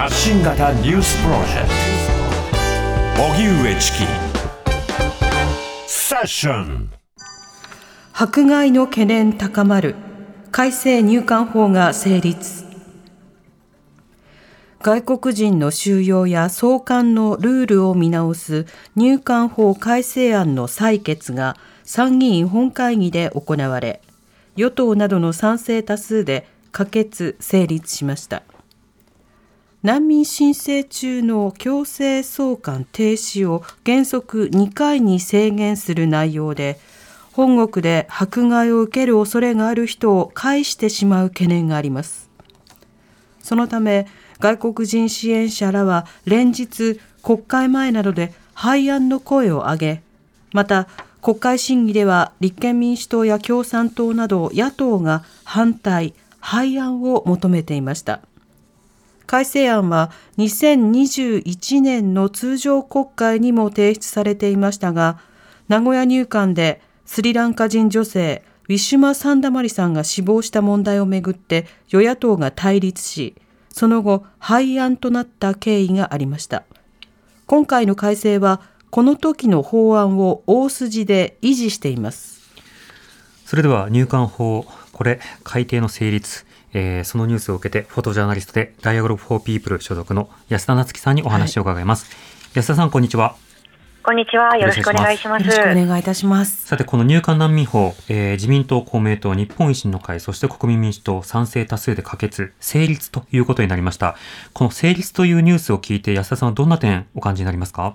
発信型ニュースプロジェクト。荻上チキ。セッション。迫害の懸念高まる。改正入管法が成立。外国人の収容や送還のルールを見直す入管法改正案の採決が参議院本会議で行われ与党などの賛成多数で可決・成立しました。難民申請中の強制送還停止を原則2回に制限する内容で本国で迫害を受ける恐れがある人を返してしまう懸念があります。そのため外国人支援者らは連日国会前などで廃案の声を上げまた国会審議では立憲民主党や共産党など野党が反対廃案を求めていました。改正案は2021年の通常国会にも提出されていましたが名古屋入管でスリランカ人女性ウィシュマ・サンダマリさんが死亡した問題をめぐって与野党が対立しその後廃案となった経緯がありました。今回の改正はこの時の法案を大筋で維持しています。それでは入管法これ改定の成立。えー、そのニュースを受けてフォトジャーナリストでダイアグロフォーピープル所属の安田夏樹さんにお話を伺います、はい、安田さんこんにちはこんにちは。よろしくお願いします。よろしくお願いいたします。さて、この入管難民法、えー、自民党、公明党、日本維新の会、そして国民民主党、賛成多数で可決、成立ということになりました。この成立というニュースを聞いて、安田さんはどんな点お感じになりますか？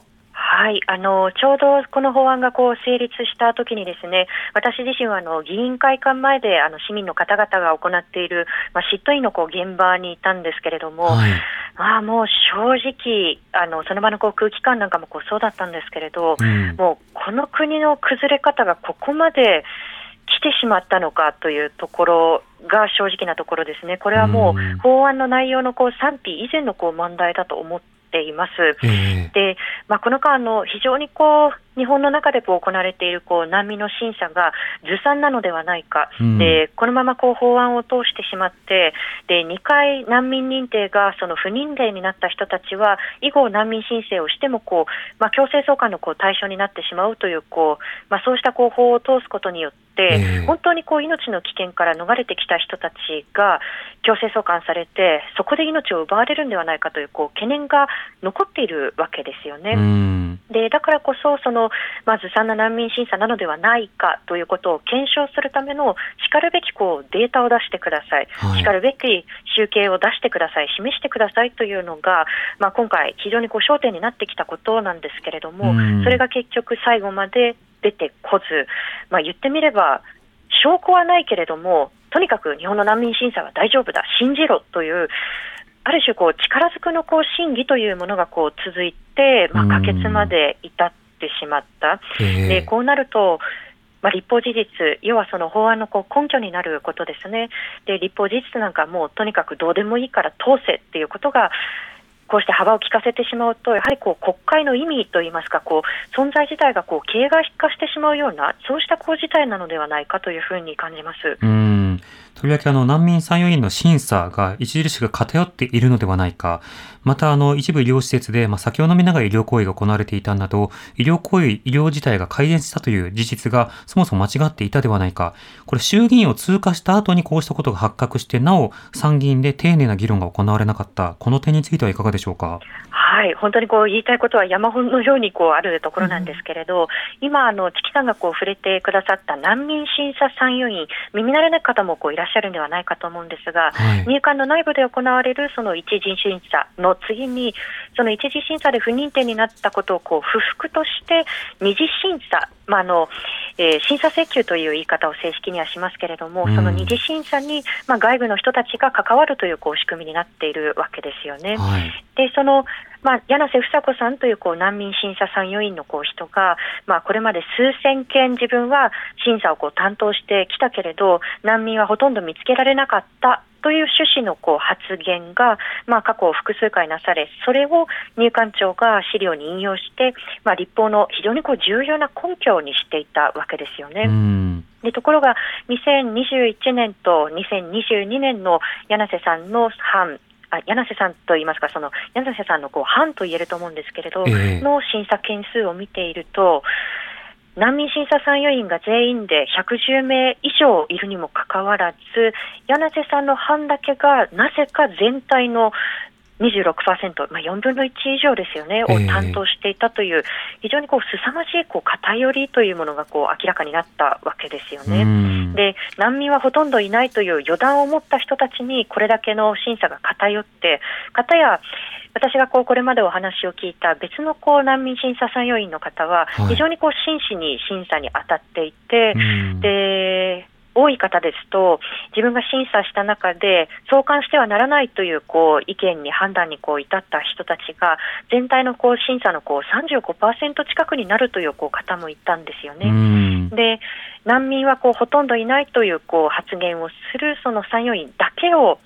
はい、あのちょうどこの法案がこう成立したときにですね私自身はあの議員会館前であの市民の方々が行っている、まあ、嫉妬員のこう現場にいたんですけれども、はい、まあ、もう正直あのその場のこう空気感なんかもこうそうだったんですけれど、うん、もうこの国の崩れ方がここまで来てしまったのかというところが正直なところですね、これはもう法案の内容のこう賛否以前のこう問題だと思っています。えー、で、まあ、この間の非常にこう日本の中でこう行われているこう難民の審査がずさんなのではないか、うん、でこのままこう法案を通してしまってで2回難民認定がその不認定になった人たちは以後難民申請をしてもこう、まあ、強制送還のこう対象になってしまうというこう、まあ、そうしたこう法を通すことによって、えー、本当にこう命の危険から逃れてきた人たちが強制送還されてそこで命を奪われるんではないかというこう懸念が残っているわけですよね。うん。でだからこそその、まずんな難民審査なのではないかということを検証するためのしかるべきこうデータを出してください、はい、しかるべき集計を出してください、示してくださいというのが、まあ、今回、非常にこう焦点になってきたことなんですけれども、それが結局、最後まで出てこず、まあ、言ってみれば、証拠はないけれども、とにかく日本の難民審査は大丈夫だ、信じろという、ある種こう力ずくのこう審議というものがこう続いて、まあ、可決まで至ってしまった、でこうなると、まあ、立法事実、要はその法案のこう根拠になることですね、で立法事実なんかもうとにかくどうでもいいから通せっていうことが、こうして幅を利かせてしまうと、やはりこう国会の意味といいますか、こう存在自体がこう形骸化してしまうような、そうしたこう事態なのではないかというふうに感じます。うんとりわけあの難民参与員の審査が著しく偏っているのではないか。またあの一部医療施設で、まあ、酒を飲みながら医療行為が行われていたなど、医療行為、医療自体が改善したという事実がそもそも間違っていたではないか。これ衆議院を通過した後にこうしたことが発覚して、なお参議院で丁寧な議論が行われなかった。この点についてはいかがでしょうか？はい、本当にこう言いたいことは山本のようにこうあるところなんですけれど、うん、今あの、チキさんがこう触れてくださった難民審査参与員、耳慣れない方もこういらっしゃるんではないかと思うんですが、はい、入管の内部で行われるその一次審査の次に、その一次審査で不認定になったことをこう不服として、二次審査、まあのえー、審査請求という言い方を正式にはしますけれども、うん、その二次審査に、まあ、外部の人たちが関わるというこう仕組みになっているわけですよね。はい、でそのまあ、柳瀬房子さんというこう難民審査参与員のこう人が、まあ、これまで数千件自分は審査をこう担当してきたけれど難民はほとんど見つけられなかったという趣旨のこう発言が、まあ、過去複数回なされ、それを入管庁が資料に引用して、まあ、立法の非常にこう重要な根拠にしていたわけですよね。でところが、2021年と2022年の柳瀬さんの判あ柳瀬さんといいますか、その柳瀬さんのこう班と言えると思うんですけれど、ええの審査件数を見ていると、難民審査参与員が全員で110名以上いるにもかかわらず、柳瀬さんの班だけがなぜか全体の26%、まあ、4分の1以上ですよね、をえ。え担当していたという、非常にこう凄まじいこう偏りというものがこう明らかになったわけですよね。うん。で難民はほとんどいないという予断を持った人たちにこれだけの審査が偏って、かたや私がこうこれまでお話を聞いた別のこう難民審査参与員の方ははい、非常にこう真摯に審査に当たっていて、うん。で多い方ですと、自分が審査した中で、送還してはならないというこう意見に、判断にこう至った人たちが、全体のこう審査のこう35%近くになるというこう方もいたんですよね。うんで難民はこうほとんどいないというこう発言をするその参与員だけを、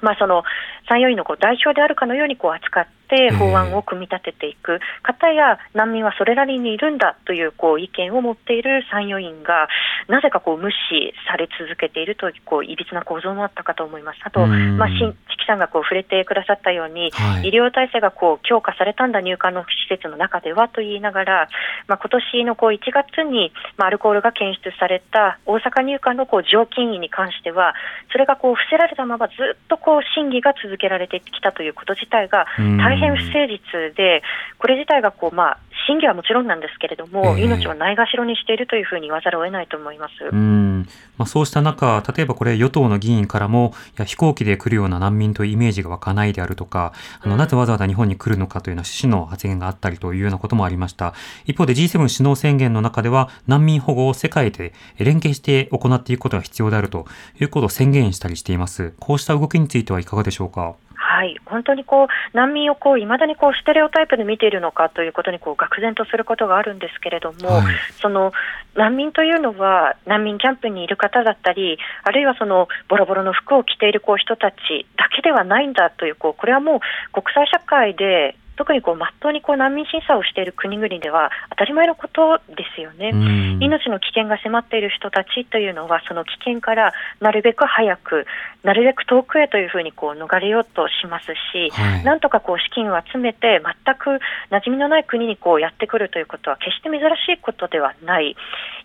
まあ、その参与員のこう代表であるかのようにこう扱って法案を組み立てていく。方や難民はそれなりにいるんだというこう意見を持っている参与員がなぜかこう無視され続けているというこういびつな構造もあったかと思います。あと、うん。まあ、新チキさんがこう触れてくださったように、はい。医療体制がこう強化されたんだ、入管の施設の中ではと言いながら、まあ今年のこう1月に、まあ、アルコールが検出された大阪入管のこう常勤医に関しては、それがこう伏せられたままずっとこう審議が続けられてきたということ自体がうん。大変不誠実で、これ自体がこう、まあ、審議はもちろんなんですけれども、ええ命をないがしろにしているというふうに言わざるを得ないと思います。うんまあ、そうした中、例えばこれ、与党の議員からも、いや飛行機で来るような難民というイメージが湧かないであるとか、あのうんなぜわざわざ日本に来るのかというような趣旨の発言があったりというようなこともありました。一方で G7 首脳宣言の中では、難民保護を世界で連携して行っていくことが必要であるということを宣言したりしています。こうした動きについてはいかがでしょうか？はい、本当にこう難民をこう未だにこうステレオタイプで見ているのかということにこう愕然とすることがあるんですけれども、はい。その難民というのは難民キャンプにいる方だったり、あるいはそのボロボロの服を着ているこう人たちだけではないんだというこうこれはもう国際社会で特にこう真っ当にこう難民審査をしている国々では当たり前のことですよね。うん命の危険が迫っている人たちというのは、その危険からなるべく早く、なるべく遠くへというふうにこう逃れようとしますし、はいなんとかこう資金を集めて、全く馴染みのない国にこうやってくるということは、決して珍しいことではない。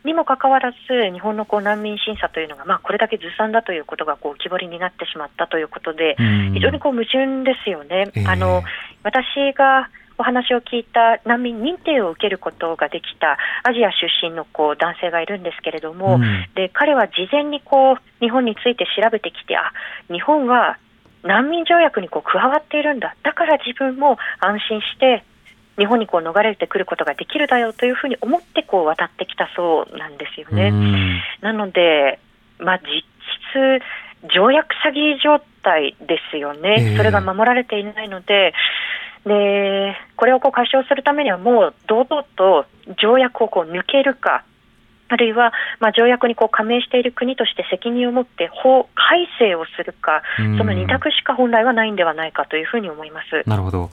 にもかかわらず、日本のこう難民審査というのが、まあ、これだけずさんだということがこう浮き彫りになってしまったということで、うん。非常にこう矛盾ですよね。ええ。あの私がお話を聞いた難民認定を受けることができたアジア出身のこう男性がいるんですけれども、うん。で彼は事前にこう日本について調べてきて、あ日本は難民条約にこう加わっているんだ、だから自分も安心して日本にこう逃れてくることができるだよというふうに思ってこう渡ってきたそうなんですよね。うん。なので、まあ、実質、条約詐欺状態ですよね、ええ。それが守られていないので、でこれをこう解消するためには、もう堂々と条約をこう抜けるか、あるいは、まあ、条約にこう加盟している国として責任を持って法改正をするか、うん。その二択しか本来はないんではないかというふうに思います。なるほど。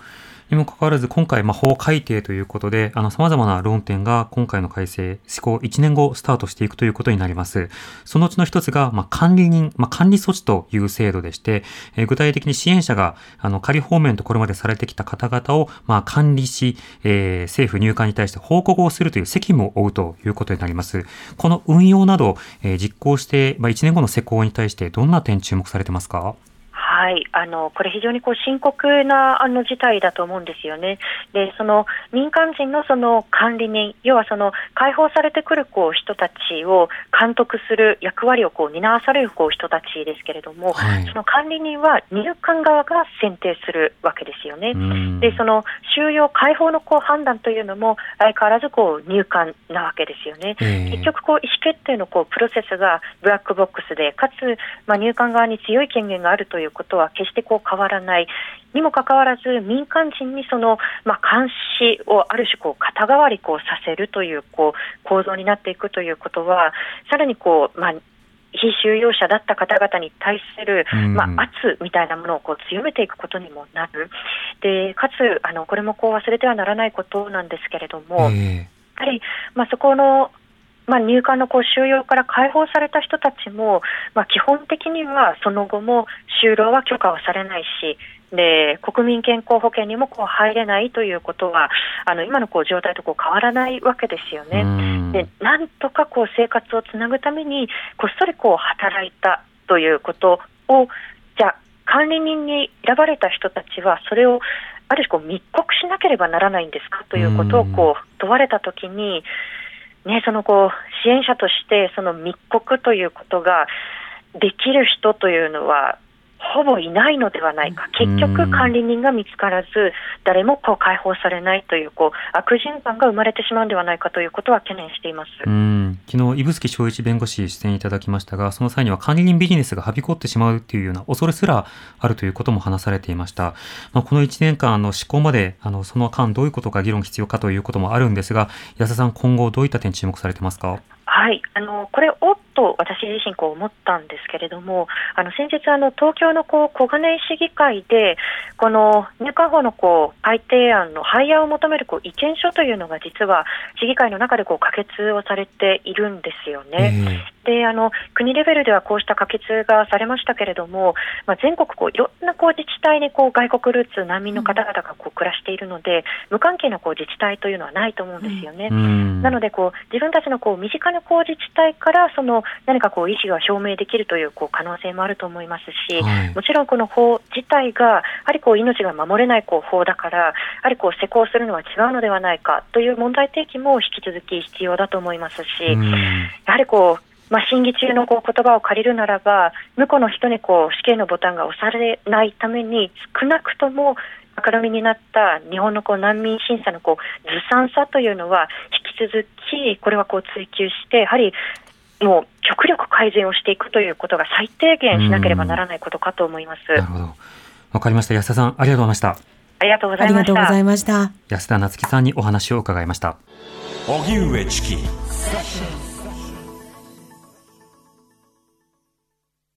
にもかかわらず、今回、まあ、法改定ということで、あの、様々な論点が今回の改正、施行1年後スタートしていくということになります。そのうちの一つが、まあ、管理人、まあ、管理措置という制度でして、えー具体的に支援者が、あの、仮放免とこれまでされてきた方々を、まあ、管理し、えー政府入管に対して報告をするという責務を負うということになります。この運用など、えー実行して、まあ、1年後の施行に対して、どんな点注目されてますか？はい、あのこれ、非常にこう深刻なあの事態だと思うんですよね。で、その民間人のその管理人、要はその解放されてくるこう人たちを監督する役割をこう担わされるこう人たちですけれども、はいその管理人は入管側が選定するわけですよね。うんで、その収容、解放のこう判断というのも相変わらずこう入管なわけですよね。ええ結局こう、意思決定のこうプロセスがブラックボックスで、かつ、まあ、入管側に強い権限があるということは決してこう変わらない。にもかかわらず、民間人にその、まあ、監視をある種こう肩代わりこうさせるというこう構造になっていくということは、さらにこう、まあ、非収容者だった方々に対する、うんまあ、圧みたいなものをこう強めていくことにもなる。で、かつ、あの、これもこう忘れてはならないことなんですけれども、えやはり、まあ、そこのまあ、入管のこう収容から解放された人たちも、まあ、基本的にはその後も就労は許可はされないし、で国民健康保険にもこう入れないということは、あの今のこう状態とこう変わらないわけですよね。でなんとかこう生活をつなぐために、こっそりこう働いたということを、じゃあ、管理人に選ばれた人たちは、それをある種こう密告しなければならないんですかということをこう問われたときに、ね、そのこう支援者としてその密告ということができる人というのはほぼいないのではないか、結局、管理人が見つからず、誰もこう解放されないというこう悪循環が生まれてしまうんではないかということは懸念しています。うん。昨日指宿昭一弁護士出演いただきましたが、その際には管理人ビジネスがはびこってしまうというような恐れすらあるということも話されていました。まあ、この1年間の施行まで、あのその間、どういうことが議論必要かということもあるんですが、安田さん、今後、どういった点、注目されてますか？はい。あのこれ、と私自身こう思ったんですけれども、あの先日あの、東京のこう小金井市議会で、この入管法のこう改定案の廃案を求めるこう意見書というのが、実は市議会の中でこう可決をされているんですよね。えー、であの国レベルではこうした可決がされましたけれども、まあ、全国こういろんなこう自治体にこう外国ルーツ、難民の方々がこう暮らしているので、無関係なこう自治体というのはないと思うんですよね。なのでこう、自分たちのこう身近なこう自治体からその何かこう意思が表明できるというこう可能性もあると思いますし、はい、もちろんこの法自体がやはりこう命が守れないこう法だから、やはりこう施行するのは違うのではないかという問題提起も引き続き必要だと思いますし、やはりこうまあ、審議中のこう言葉を借りるならば、向こうの人にこう死刑のボタンが押されないために、少なくとも明るみになった日本のこう難民審査のこうずさんさというのは、引き続きこれはこう追求して、やはりもう極力改善をしていくということが最低限しなければならないことかと思います。なるほど。わかりました。安田さん、ありがとうございました。ありがとうございました。ありがとうございました。安田夏樹さんにお話を伺いました。荻上チキ。